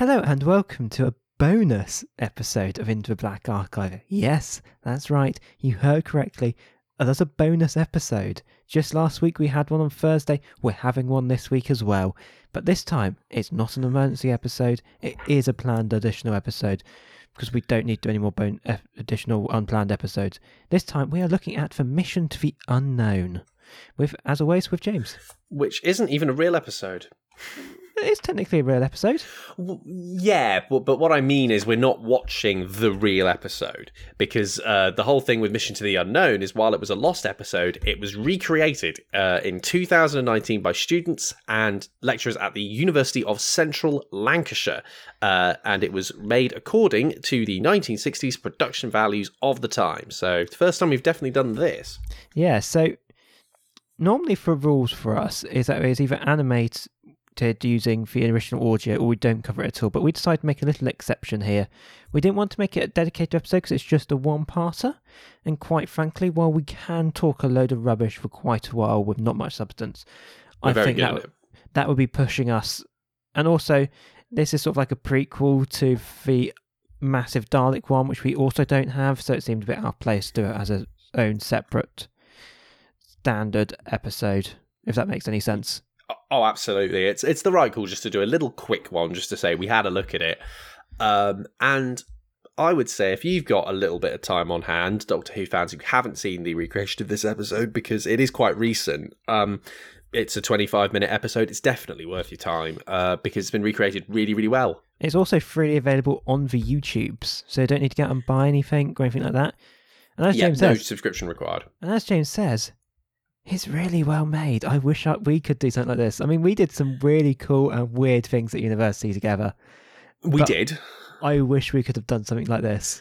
Hello and welcome to a bonus episode of Into the Black Archive. Yes, that's right. You heard correctly. Uh, There's a bonus episode. Just last week we had one on Thursday. We're having one this week as well. But this time it's not an emergency episode. It is a planned additional episode because we don't need to do any more bon- uh, additional unplanned episodes. This time we are looking at the mission to the unknown. With, as always, with James. which isn't even a real episode. It is technically a real episode. W- Yeah, but, but what I mean is we're not watching the real episode because uh, the whole thing with Mission to the Unknown is while it was a lost episode, it was recreated uh, in 2019 by students and lecturers at the University of Central Lancashire, uh, and it was made according to the 1960s production values of the time. So, the first time we've definitely done this. Yeah, so normally for rules for us is that it's either using the original audio or we don't cover it at all. But we decided to make a little exception here. We didn't want to make it a dedicated episode because it's just a one-parter. And quite frankly, while we can talk a load of rubbish for quite a while with not much substance, We're I think that at that would be pushing us. And also, this is sort of like a prequel to the massive Dalek one, which we also don't have. So it seemed a bit out of place to do it as a own separate standard episode, if that makes any sense. Oh, absolutely. It's it's the right call just to do a little quick one, just to say we had a look at it. Um, and I would say if you've got a little bit of time on hand, Doctor Who fans who haven't seen the recreation of this episode because it is quite recent. Um, it's a 25 minute episode. It's definitely worth your time uh, because it's been recreated really, really well. It's also freely available on the YouTubes, so you don't need to get out and buy anything or anything like that. And as yeah, James no says, subscription required. and as James says, it's really well made. I wish I, we could do something like this. I mean, we did some really cool and weird things at university together. We did. I wish we could have done something like this.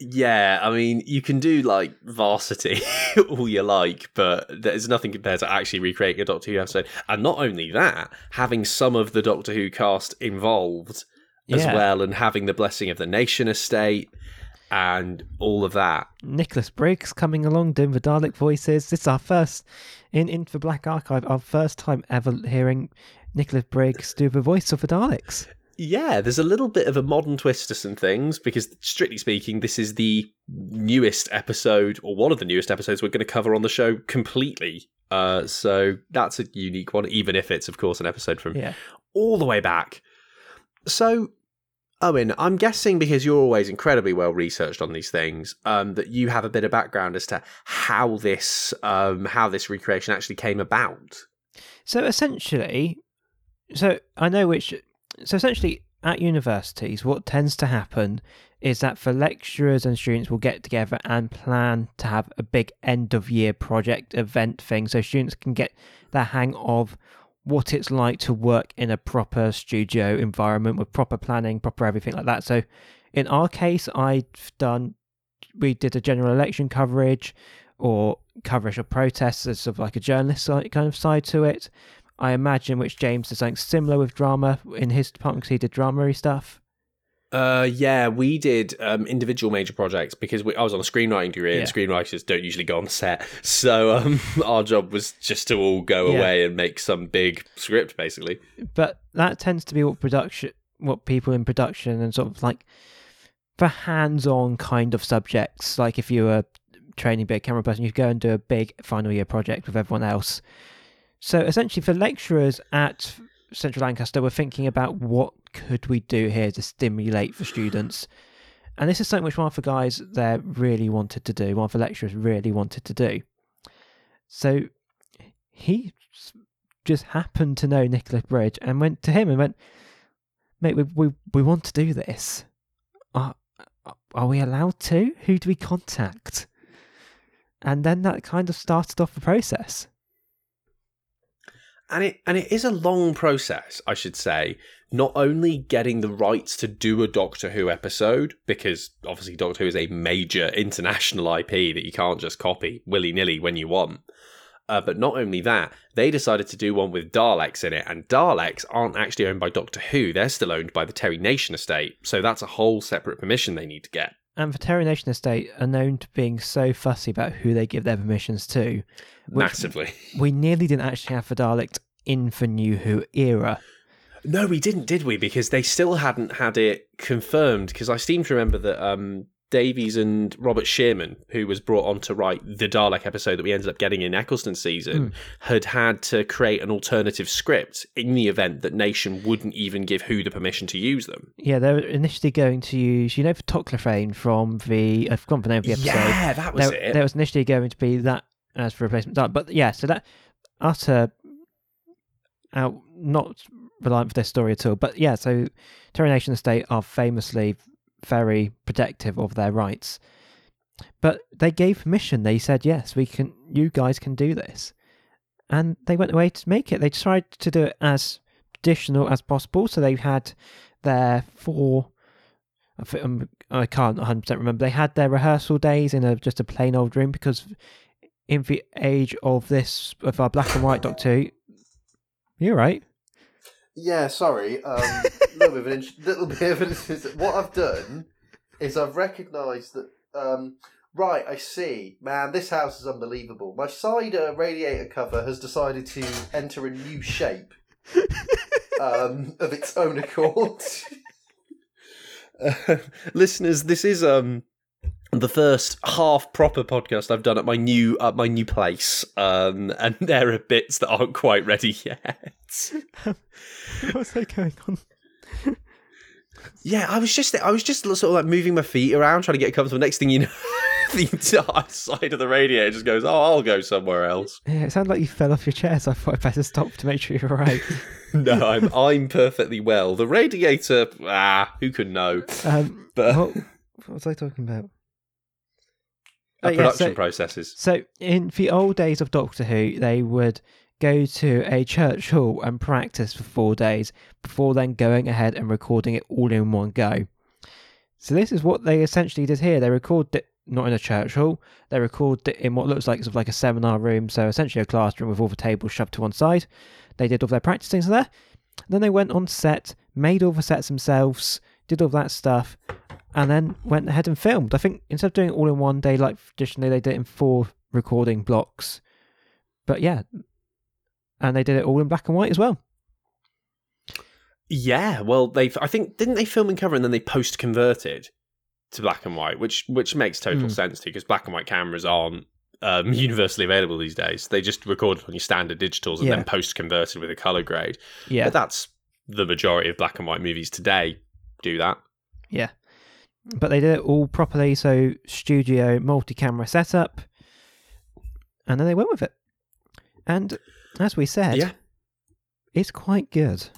Yeah, I mean, you can do like varsity all you like, but there's nothing compared to actually recreating a Doctor Who episode. And not only that, having some of the Doctor Who cast involved as Yeah. well, and having the blessing of the Nation Estate and all of that. Nicholas Briggs coming along doing the Dalek voices. This is our first in Into the Black Archive, our first time ever hearing Nicholas Briggs do the voice of the Daleks. Yeah, there's a little bit of a modern twist to some things because, strictly speaking, this is the newest episode, or one of the newest episodes we're going to cover on the show completely. Uh, so that's a unique one, even if it's, of course, an episode from Yeah. all the way back. So, Owen, I'm guessing because you're always incredibly well researched on these things, um, that you have a bit of background as to how this um, how this recreation actually came about. So essentially, so I know which. So essentially, at universities, what tends to happen is that for lecturers and students will get together and plan to have a big end of year project event thing, so students can get the hang of what it's like to work in a proper studio environment with proper planning, proper everything like that. So, in our case, I've done. We did a general election coverage or coverage of protests as sort of like a journalist kind of side to it. I imagine which James did something similar with drama in his department because he did drama stuff. Uh, yeah, we did um, individual major projects because we, I was on a screenwriting degree, and screenwriters don't usually go on set. So um, our job was just to all go Yeah. away and make some big script, basically. But that tends to be what production, what people in production and sort of like for hands-on kind of subjects. Like if you were training big camera person, you go and do a big final year project with everyone else. So essentially, for lecturers at Central Lancaster, we're thinking about what could we do here to stimulate for students. And this is something which one of the guys there really wanted to do, one of the lecturers really wanted to do. So he just happened to know Nicholas Briggs and went to him and went, mate, we, we, we want to do this. Are, are we allowed to? Who do we contact? And then that kind of started off the process. And it and it is a long process, I should say. Not only getting the rights to do a Doctor Who episode, because obviously Doctor Who is a major international IP that you can't just copy willy nilly when you want. Uh, but not only that, they decided to do one with Daleks in it, and Daleks aren't actually owned by Doctor Who; they're still owned by the Terry Nation estate. So that's a whole separate permission they need to get. And the Terry Nation Estate are known to being so fussy about who they give their permissions to. Massively. We nearly didn't actually have the Daleks in the New Who era. No, we didn't, did we? Because they still hadn't had it confirmed. Because I seem to remember that um, Davies and Robert Shearman, who was brought on to write the Dalek episode that we ended up getting in Eccleston season, hmm. had had to create an alternative script in the event that Nation wouldn't even give Who the permission to use them. Yeah, they were initially going to use, you know, for Toclafane from the, I've forgotten the name of the episode. Yeah, that was there, it. there was initially going to be that as for replacement Dalek. But yeah, so that utter out not reliant for this story at all. But yeah, so Terry Nation Estate are famously very protective of their rights. But they gave permission. They said, yes, we can you guys can do this. And they went away to make it. They tried to do it as traditional as possible. So they had their four I um, can't 100% remember. They had their rehearsal days in a just a plain old room because in the age of this of our black and white Doctor you're right. Yeah, sorry. Um, little bit of an int- little bit of an What I've done is I've recognised that. Um, right, I see. Man, this house is unbelievable. My cider radiator cover has decided to enter a new shape um, of its own accord. Uh, listeners, this is um the first half proper podcast I've done at my new at my new place, um, and there are bits that aren't quite ready yet. What's that going on? Yeah, I was just I was just sort of like moving my feet around, trying to get comfortable. Next thing you know, the entire side of the radiator just goes, "Oh, I'll go somewhere else." Yeah, it sounded like you fell off your chair, so I thought I'd better stop to make sure you're all right. No, I'm I'm perfectly well. The radiator, ah, who can know? Um, But what, what was I talking about? Uh, yeah, production so- processes. So, in the old days of Doctor Who, they would go to a church hall and practice for four days before then going ahead and recording it all in one go. So, this is what they essentially did here. They recorded it not in a church hall, they recorded it in what looks like sort of like a seminar room, so essentially a classroom with all the tables shoved to one side. They did all their practicing there. Then they went on set, made all the sets themselves, did all that stuff, and then went ahead and filmed. I think instead of doing it all in one day, like traditionally they did it in four recording blocks. But yeah, and they did it all in black and white as well. Yeah, well, they I think didn't they film in cover and then they post converted to black and white, which which makes total Hmm. sense to because black and white cameras aren't um, universally available these days. They just record on your standard digitals and Yeah. then post converted with a color grade. Yeah, But that's the majority of black and white movies today do that. yeah. But they did it all properly, so studio multi-camera setup, and then they went with it. And as we said, Yeah. it's quite good.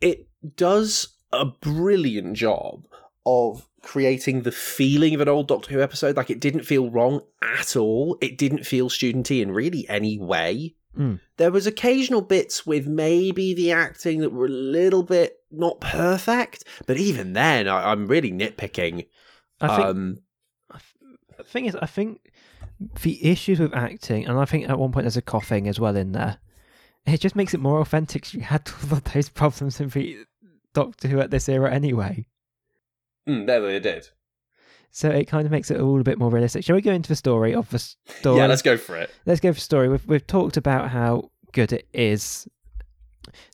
It does a brilliant job of creating the feeling of an old Doctor Who episode. Like it didn't feel wrong at all. It didn't feel studenty in really any way. Mm. There was occasional bits with maybe the acting that were a little bit not perfect, but even then, I, I'm really nitpicking. I think um, the thing is, I think the issues with acting, and I think at one point there's a coughing as well in there. It just makes it more authentic. You had all of those problems in the Doctor Who at this era anyway, mm, there they did. so it kind of makes it all a bit more realistic. Shall we go into the story of the story? Yeah, let's go for it. let's go for the story. We've we've talked about how good it is.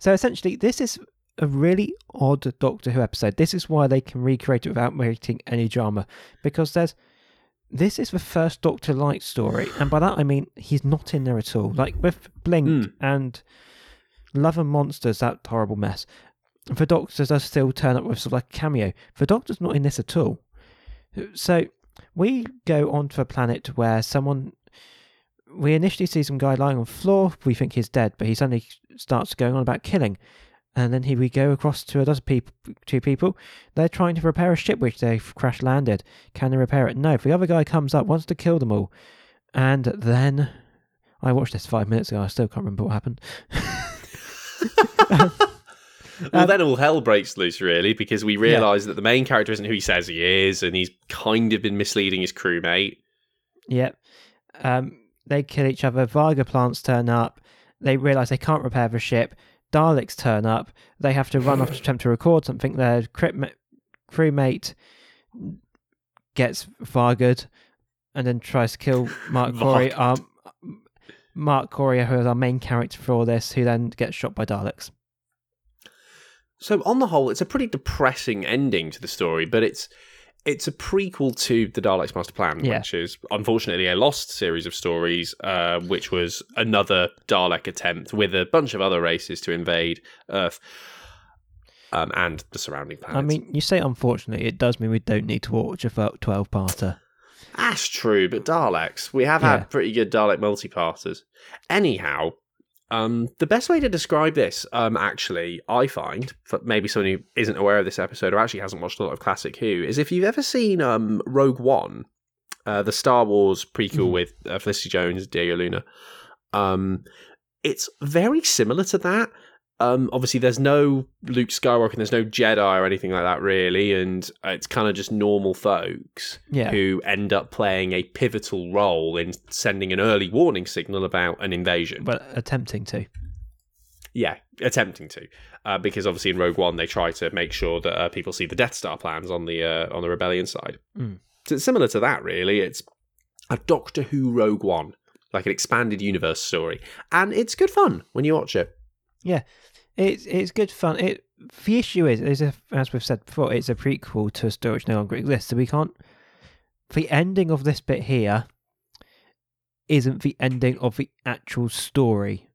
So essentially, this is a really odd Doctor Who episode. This is why they can recreate it without making any drama, because there's this is the first Doctor Light story, and by that I mean he's not in there at all. Like with Blink Mm. and Love and Monsters, that horrible mess. The Doctor does still turn up with sort of like a cameo. The Doctor's not in this at all. So we go onto a planet where someone we initially see some guy lying on the floor. We think he's dead, but he suddenly starts going on about killing. And then here we go across to another people, two people. They're trying to repair a ship which they've crash landed. Can they repair it? No. The other guy comes up, wants to kill them all, and then I watched this five minutes ago. I still can't remember what happened. Well, Um, then all hell breaks loose, really, because we realise that the main character isn't who he says he is, and he's kind of been misleading his crewmate. Yep. Um, they kill each other. Varga plants turn up. They realise they can't repair the ship. Daleks turn up. They have to run off to attempt to record something. Their crewma- crewmate gets Varged and then tries to kill Mark Corey. Um, Mark Corey, who is our main character for all this, who then gets shot by Daleks. So on the whole, it's a pretty depressing ending to the story, but it's it's a prequel to the Daleks' Master Plan, Yeah. which is unfortunately a lost series of stories, uh, which was another Dalek attempt with a bunch of other races to invade Earth um, and the surrounding planets. I mean, you say unfortunately, it does mean we don't need to watch a 12 parter. That's true, but Daleks, we have Yeah. had pretty good Dalek multi-parters. Anyhow, um, the best way to describe this, um, actually, I find, for maybe someone who isn't aware of this episode or actually hasn't watched a lot of Classic Who, is if you've ever seen um, Rogue One, uh, the Star Wars prequel Mhm. with uh, Felicity Jones, Diego Luna, um, it's very similar to that. Um, obviously, there's no Luke Skywalker, and there's no Jedi or anything like that, really, and it's kind of just normal folks Yeah. who end up playing a pivotal role in sending an early warning signal about an invasion. But attempting to. yeah, attempting to, uh, because obviously in Rogue One they try to make sure that uh, people see the Death Star plans on the uh, on the rebellion side. Mm. So it's similar to that, really. It's a Doctor Who Rogue One, like an expanded universe story, and it's good fun when you watch it. It's it's good fun. It the issue is, is a, as we've said before, it's a prequel to a story which no longer exists. So we can't. The ending of this bit here isn't the ending of the actual story,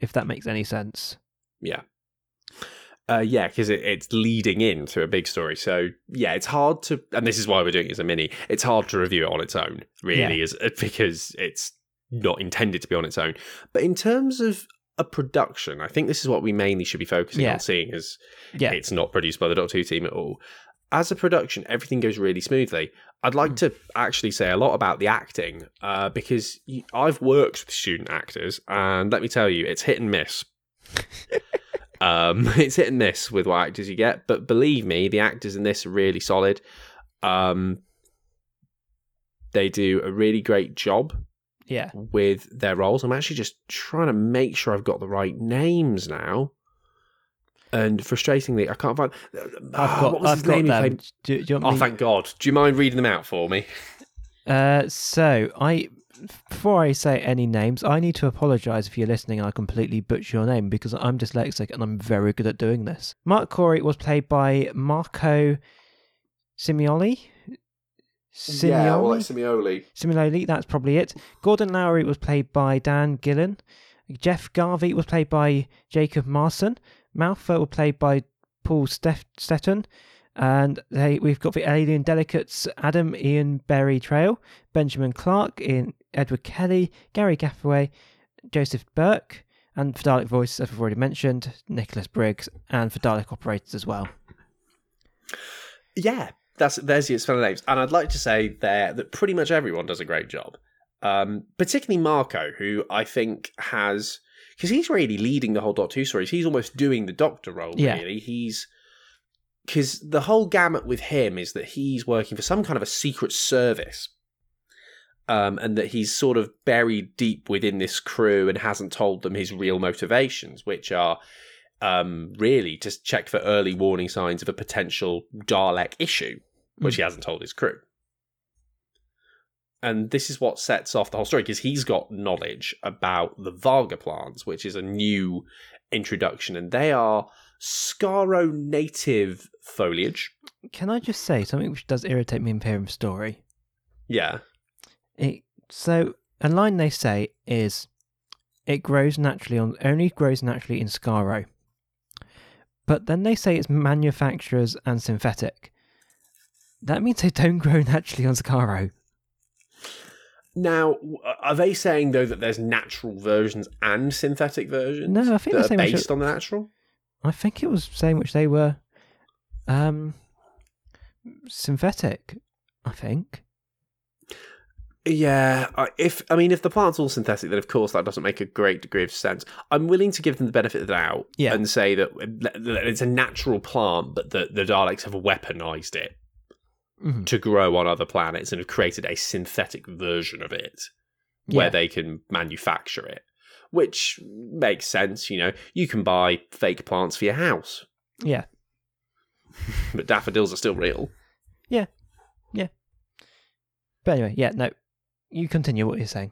if that makes any sense. Yeah. Uh, yeah, because it, it's leading into a big story. So yeah, it's hard to, and this is why we're doing it as a mini. It's hard to review it on its own, really, is because it's not intended to be on its own. But in terms of a production, I think this is what we mainly should be focusing Yeah. on, seeing as Yeah. it's not produced by the Doctor Who team at all. As a production, everything goes really smoothly. I'd like Hmm. to actually say a lot about the acting uh, because I've worked with student actors, and let me tell you, it's hit and miss. um, it's hit and miss with what actors you get, but believe me, the actors in this are really solid. Um, they do a really great job Yeah. with their roles. I'm actually just trying to make sure I've got the right names now. And frustratingly, I can't find. I've Ah, got, what was I've his got name? them. Do, Oh, me? thank God! Do you mind reading them out for me? Uh, so I, before I say any names, I need to apologise if you're listening and I completely butcher your name because I'm dyslexic and I'm very good at doing this. Mark Corey was played by Marco Simioli. Simioli? Simioli. Similarly, that's probably it. Gordon Lowry was played by Dan Gillen. Jeff Garvey was played by Jacob Marson. Malfa was played by Paul Stef- Stetton. And they, we've got the Alien Delegates Adam Ian Berry Trail, Benjamin Clark, Ian Edward Kelly, Gary Gaffaway, Joseph Burke, and for Dalek Voice, as we've already mentioned, Nicholas Briggs, and for Dalek Operators as well. Yeah, that's there's the spelling names, and I'd like to say there that pretty much everyone does a great job. Um, particularly Marco, who I think has because he's really leading the whole Doctor Who stories. He's almost doing the Doctor role. Yeah. Really, he's because the whole gamut with him is that he's working for some kind of a secret service. Um, and that he's sort of buried deep within this crew and hasn't told them his real motivations, which are um, really to check for early warning signs of a potential Dalek issue, which he hasn't told his crew. And this is what sets off the whole story because he's got knowledge about the Varga plants, which is a new introduction, and they are Skaro native foliage. Can I just say something which does irritate me in Pyram's story? Yeah. It, so a line they say is, "It grows naturally on only grows naturally in Skaro." But then they say it's manufacturers and synthetic. That means they don't grow naturally on Skaro. Now, are they saying though that there's natural versions and synthetic versions? No, I think they're based on the natural. I think it was saying which they were, um, synthetic. I think. Yeah, I- if I mean if the plant's all synthetic, then of course that doesn't make a great degree of sense. I'm willing to give them the benefit of the doubt Yeah. and say that it's a natural plant, but that the Daleks have weaponized it Mhm. to grow on other planets and have created a synthetic version of it where Yeah. they can manufacture it, which makes sense. You know, you can buy fake plants for your house, Yeah. but daffodils are still real. Yeah, yeah. But anyway, yeah. No, you continue what you're saying.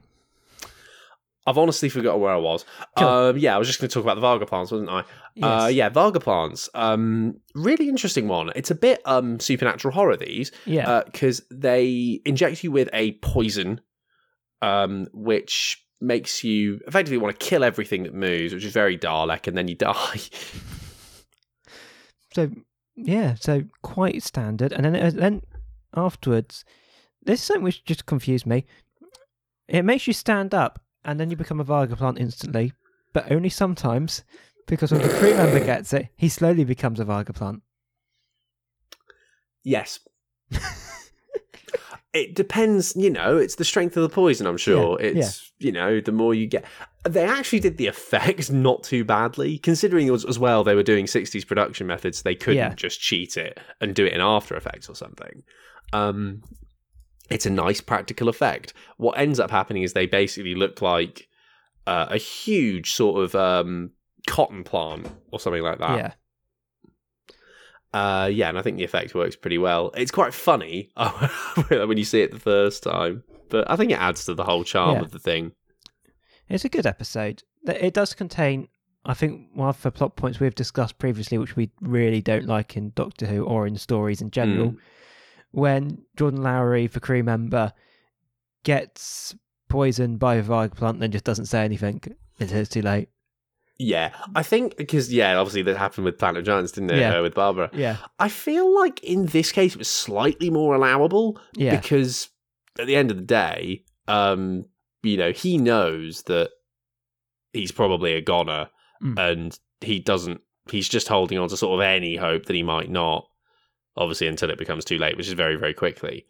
I've honestly forgotten where I was. Cool. Um, yeah, I was just going to talk about the Vagabonds, wasn't I? Uh, yeah, Vagabonds. Um, really interesting one. It's a bit um supernatural horror. These Yeah. because they inject you with a poison, um, which makes you effectively want to kill everything that moves, which is very Dalek, and then you die. So yeah, so quite standard. And then uh, then afterwards, this is something which just confused me. It makes you stand up, and then you become a Varga plant instantly, but only sometimes, because when the crew member gets it, he slowly becomes a Varga plant. yes. It depends, you know, it's the strength of the poison, I'm sure. Yeah, it's, you know, the more you get. They actually did the effects not too badly, considering was, as well they were doing 60s production methods, they couldn't Yeah. just cheat it and do it in After Effects or something. Um, it's a nice practical effect. What ends up happening is they basically look like uh, a huge sort of um, cotton plant or something like that. yeah, Uh, yeah, and I think the effect works pretty well. It's quite funny when you see it the first time, but I think it adds to the whole charm Yeah. of the thing. it's a good episode. It does contain, I think, one of the plot points we've discussed previously, which we really don't like in Doctor Who or in stories in general. Mm. When Jordan Lowry, the crew member, gets poisoned by a Varg plant and then just doesn't say anything until it's too late. Yeah, I think because yeah, obviously that happened with Planet of Giants, didn't it? Yeah. Uh, with Barbara. Yeah. I feel like in this case it was slightly more allowable Yeah. because at the end of the day, um, you know, he knows that he's probably a goner, Mm. and he doesn't. He's just holding on to sort of any hope that he might not. Obviously, until it becomes too late, which is very, very quickly.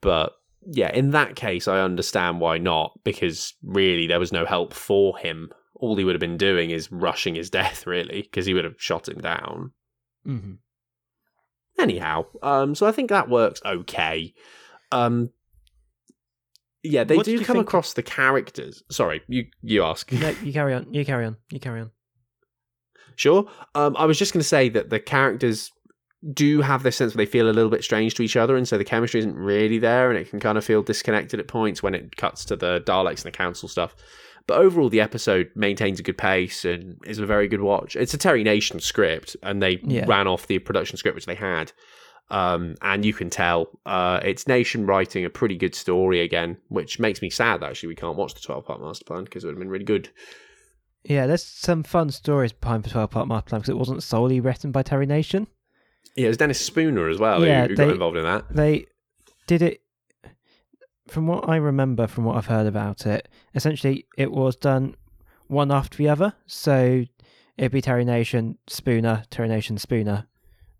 But yeah, in that case, I understand why not, because really there was no help for him. All he would have been doing is rushing his death, really, because he would have shot him down. hmm Anyhow, um, so I think that works okay. Um, yeah, they What do come think- across the characters. Sorry, you you ask. No, you carry on. You carry on. You carry on. Sure. Um, I was just going to say that the characters do have this sense where they feel a little bit strange to each other, and so the chemistry isn't really there, and it can kind of feel disconnected at points when it cuts to the Daleks and the Council stuff. But overall, the episode maintains a good pace and is a very good watch. It's a Terry Nation script, and they Yeah. ran off the production script which they had. Um, and you can tell uh, it's Nation writing a pretty good story again, which makes me sad that actually we can't watch the 12 part master plan because it would have been really good. Yeah, there's some fun stories behind the 12 part master plan because it wasn't solely written by Terry Nation. Yeah, it was Dennis Spooner as well Yeah, who, who got involved in that. They did it, from what I remember, from what I've heard about it, essentially it was done one after the other. So it'd be Terry Nation, Spooner, Terry Nation, Spooner,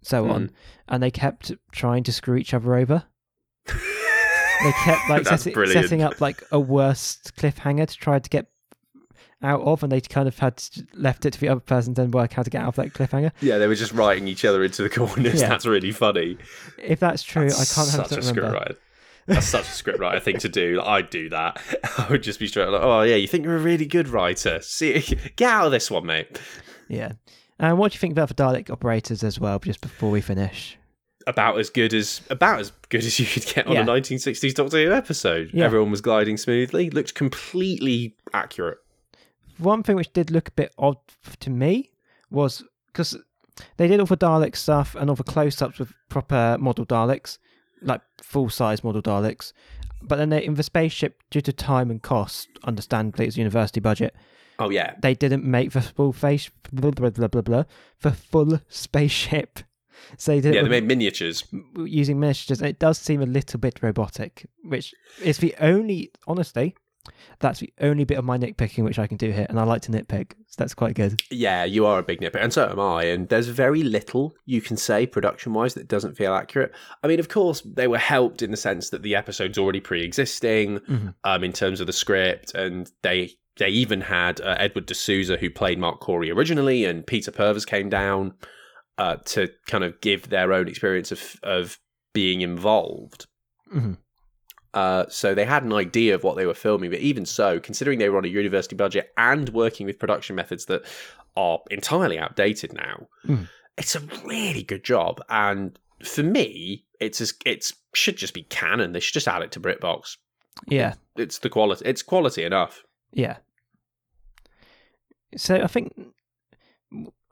so hmm. on. And they kept trying to screw each other over. They kept like setting, setting up like a worst cliffhanger to try to get out of, and they kind of had left it to the other person to then work how to get out of that cliffhanger. Yeah, they were just writing each other into the corners. Yeah. That's really funny. If that's true, That's I can't such a have script remember. writer. That's such a script writer thing to do. I'd do that. I would just be straight like, "Oh yeah, you think you're a really good writer? See, get out of this one, mate." Yeah. And what do you think about the Dalek operators as well? Just before we finish. About as good as about as good as you could get on Yeah. a 1960s Doctor Who episode. Yeah. Everyone was gliding smoothly. Looked completely accurate. One thing which did look a bit odd to me was because they did all the Dalek stuff and all the close-ups with proper model Daleks, like full-size model Daleks. But then they, in the spaceship, due to time and cost, understandably, it's a university budget, Oh yeah, they didn't make the full face blah blah blah blah blah the full spaceship. So they did yeah. They made miniatures. using miniatures, and it does seem a little bit robotic, which is the only, honestly, that's the only bit of my nitpicking which I can do here, and I like to nitpick, so that's quite good. Yeah, you are a big nitpicker, and so am I. And there's very little you can say production wise that doesn't feel accurate. I mean, of course, they were helped in the sense that the episode's already pre existing Mhm. um, in terms of the script, and they they even had uh, Edward de Souza, who played Mark Corey originally, and Peter Purves came down uh, to kind of give their own experience of, of being involved. Mhm. Uh, so they had an idea of what they were filming, but even so, considering they were on a university budget and working with production methods that are entirely outdated now, Mm. it's a really good job. And for me, it's as, it's should just be canon. They should just add it to BritBox. Yeah, It's the quality. It's quality enough. yeah. So I think,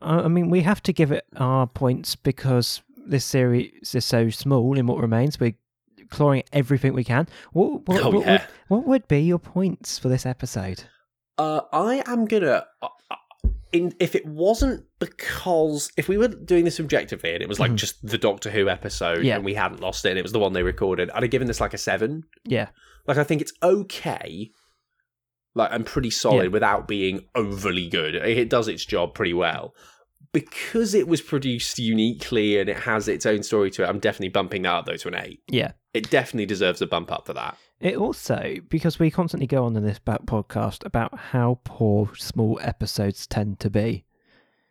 I I mean, we have to give it our points because this series is so small in what remains. We're clawing everything we can. What, what, Oh, what, yeah. would, what would be your points for this episode? Uh, I am gonna. Uh, uh, in if it wasn't because if we were doing this objectively and it was like Mhm. just the Doctor Who episode Yeah. and we hadn't lost it and it was the one they recorded, I'd have given this like a seven. Yeah, Like I think it's okay. Like I'm pretty solid Yeah. without being overly good. It does its job pretty well. Because it was produced uniquely and it has its own story to it, I'm definitely bumping that up though to an eight. yeah. It definitely deserves a bump up for that. It also because we constantly go on in this podcast about how poor small episodes tend to be.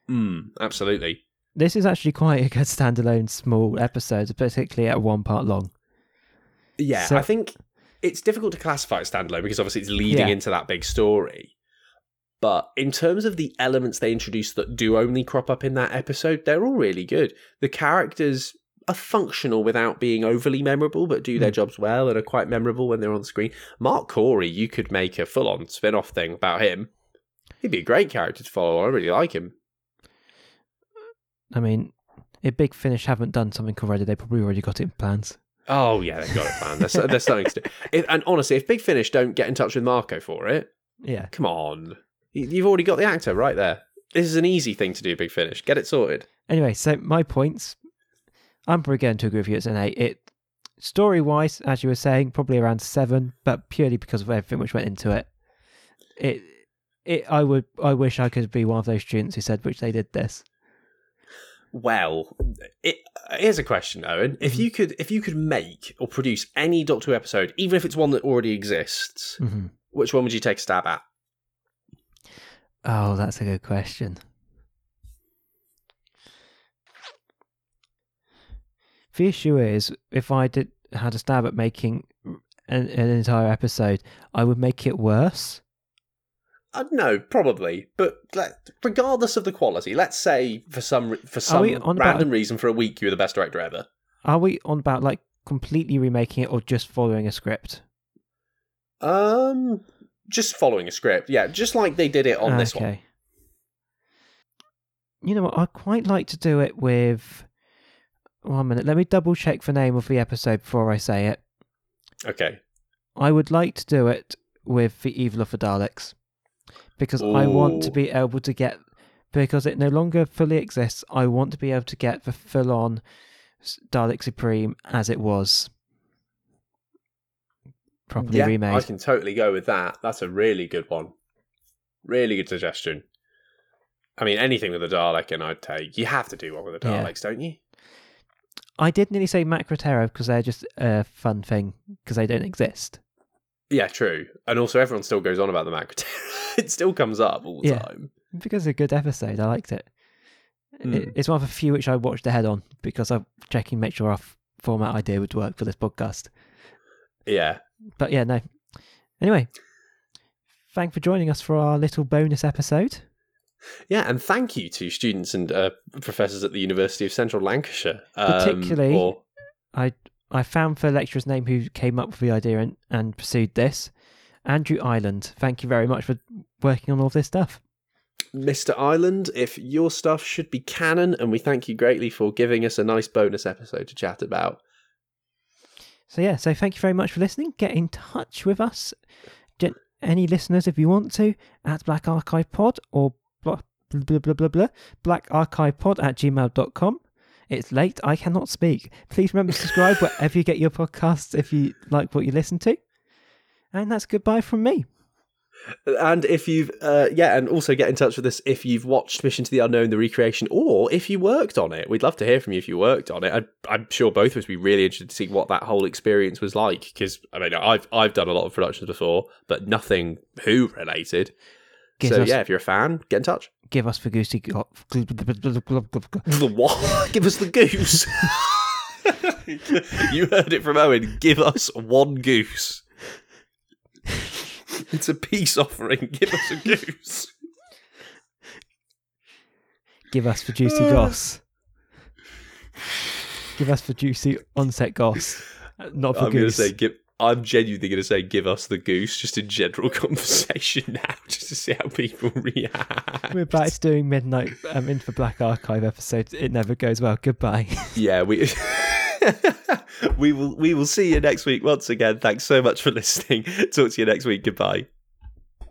Mm, absolutely. This is actually quite a good standalone small episode, particularly at one part long. Yeah, So- I think it's difficult to classify standalone because obviously it's leading Yeah. into that big story. But in terms of the elements they introduce that do only crop up in that episode, they're all really good. The characters are functional without being overly memorable, but do their Mm. jobs well and are quite memorable when they're on screen. Mark Corey, you could make a full on spin off thing about him. He'd be a great character to follow. I really like him. I mean, if Big Finish haven't done something already, they probably already got it in plans. Oh, yeah, they've got it planned. There's, there's something to do. If, and honestly, if Big Finish don't get in touch with Marco for it, Yeah. Come on. You- You've already got the actor right there. This is an easy thing to do, Big Finish. Get it sorted. Anyway, so my points, I'm probably going to agree with you. It's an eight. It story wise, as you were saying, probably around seven, but purely because of everything which went into it. It, it. I would. I wish I could be one of those students who said which they did this. Well, it, here's a question, Owen. If Mhm. you could, if you could make or produce any Doctor Who episode, even if it's one that already exists, hmm which one would you take a stab at? Oh, that's a good question. The issue is, if I did had a stab at making an, an entire episode, I would make it worse. Uh, no, probably. But let, regardless of the quality, let's say for some for some on about- random reason, for a week, you were the best director ever. Are we on about like completely remaking it or just following a script? Um, just following a script, yeah, just like they did it on this one. You know what? I'd quite like to do it with. One minute. Let me double check the name of the episode before I say it. Okay. I would like to do it with the Evil of the Daleks because I want to be able to get because it no longer fully exists. I want to be able to get the full-on s- Dalek Supreme as it was properly yeah, remade. I can totally go with that. That's a really good one. Really good suggestion. I mean, anything with a Dalek, and I'd take. You have to do one with the Yeah. Daleks, don't you? I did nearly say Macra Terror because they're just a fun thing because they don't exist. Yeah, true. And also, everyone still goes on about the Macra Terror. it still comes up all the Yeah. time. Because it's a good episode. I liked it. It- Mm. It's one of the few which I watched ahead on because I'm checking make sure our format idea would work for this podcast. Yeah. But yeah, no. Anyway, thanks for joining us for our little bonus episode. Yeah, and thank you to students and uh, professors at the University of Central Lancashire. um, Particularly- or- I I found the lecturer's name who came up with the idea and, and pursued this. Andrew Ireland. Thank you very much for working on all this stuff. Mr. Ireland, if your stuff should be canon, and we thank you greatly for giving us a nice bonus episode to chat about. So yeah, so thank you very much for listening. Get in touch with us, any listeners if you want to, at Black Archive Pod or blah blah blah blah blah Black Archive Pod at gmail.com. It's late, I cannot speak. Please remember to subscribe wherever you get your podcasts if you like what you listen to. And that's goodbye from me. And if you've, uh, yeah, and also get in touch with us if you've watched Mission to the Unknown, the recreation, or if you worked on it. We'd love to hear from you if you worked on it. I, I'm sure both of us would be really interested to see what that whole experience was like. Because I mean, I've I've done a lot of productions before, but nothing Who related. Gives so us yeah, if you're a fan, get in touch. give us the goosey go- The what? Give us the goose. you heard it from Owen. Give us one goose. It's a peace offering. Give us a goose. give us the juicy goss. Give us the juicy onset goss. Not for I'm goose. say give I'm genuinely going to say give us the goose just in general conversation now, just to see how people react. We're back to doing midnight um, in for Black Archive episodes. It never goes well. Goodbye. Yeah, we. we will we will see you next week once again. Thanks so much for listening. Talk to you next week. Goodbye.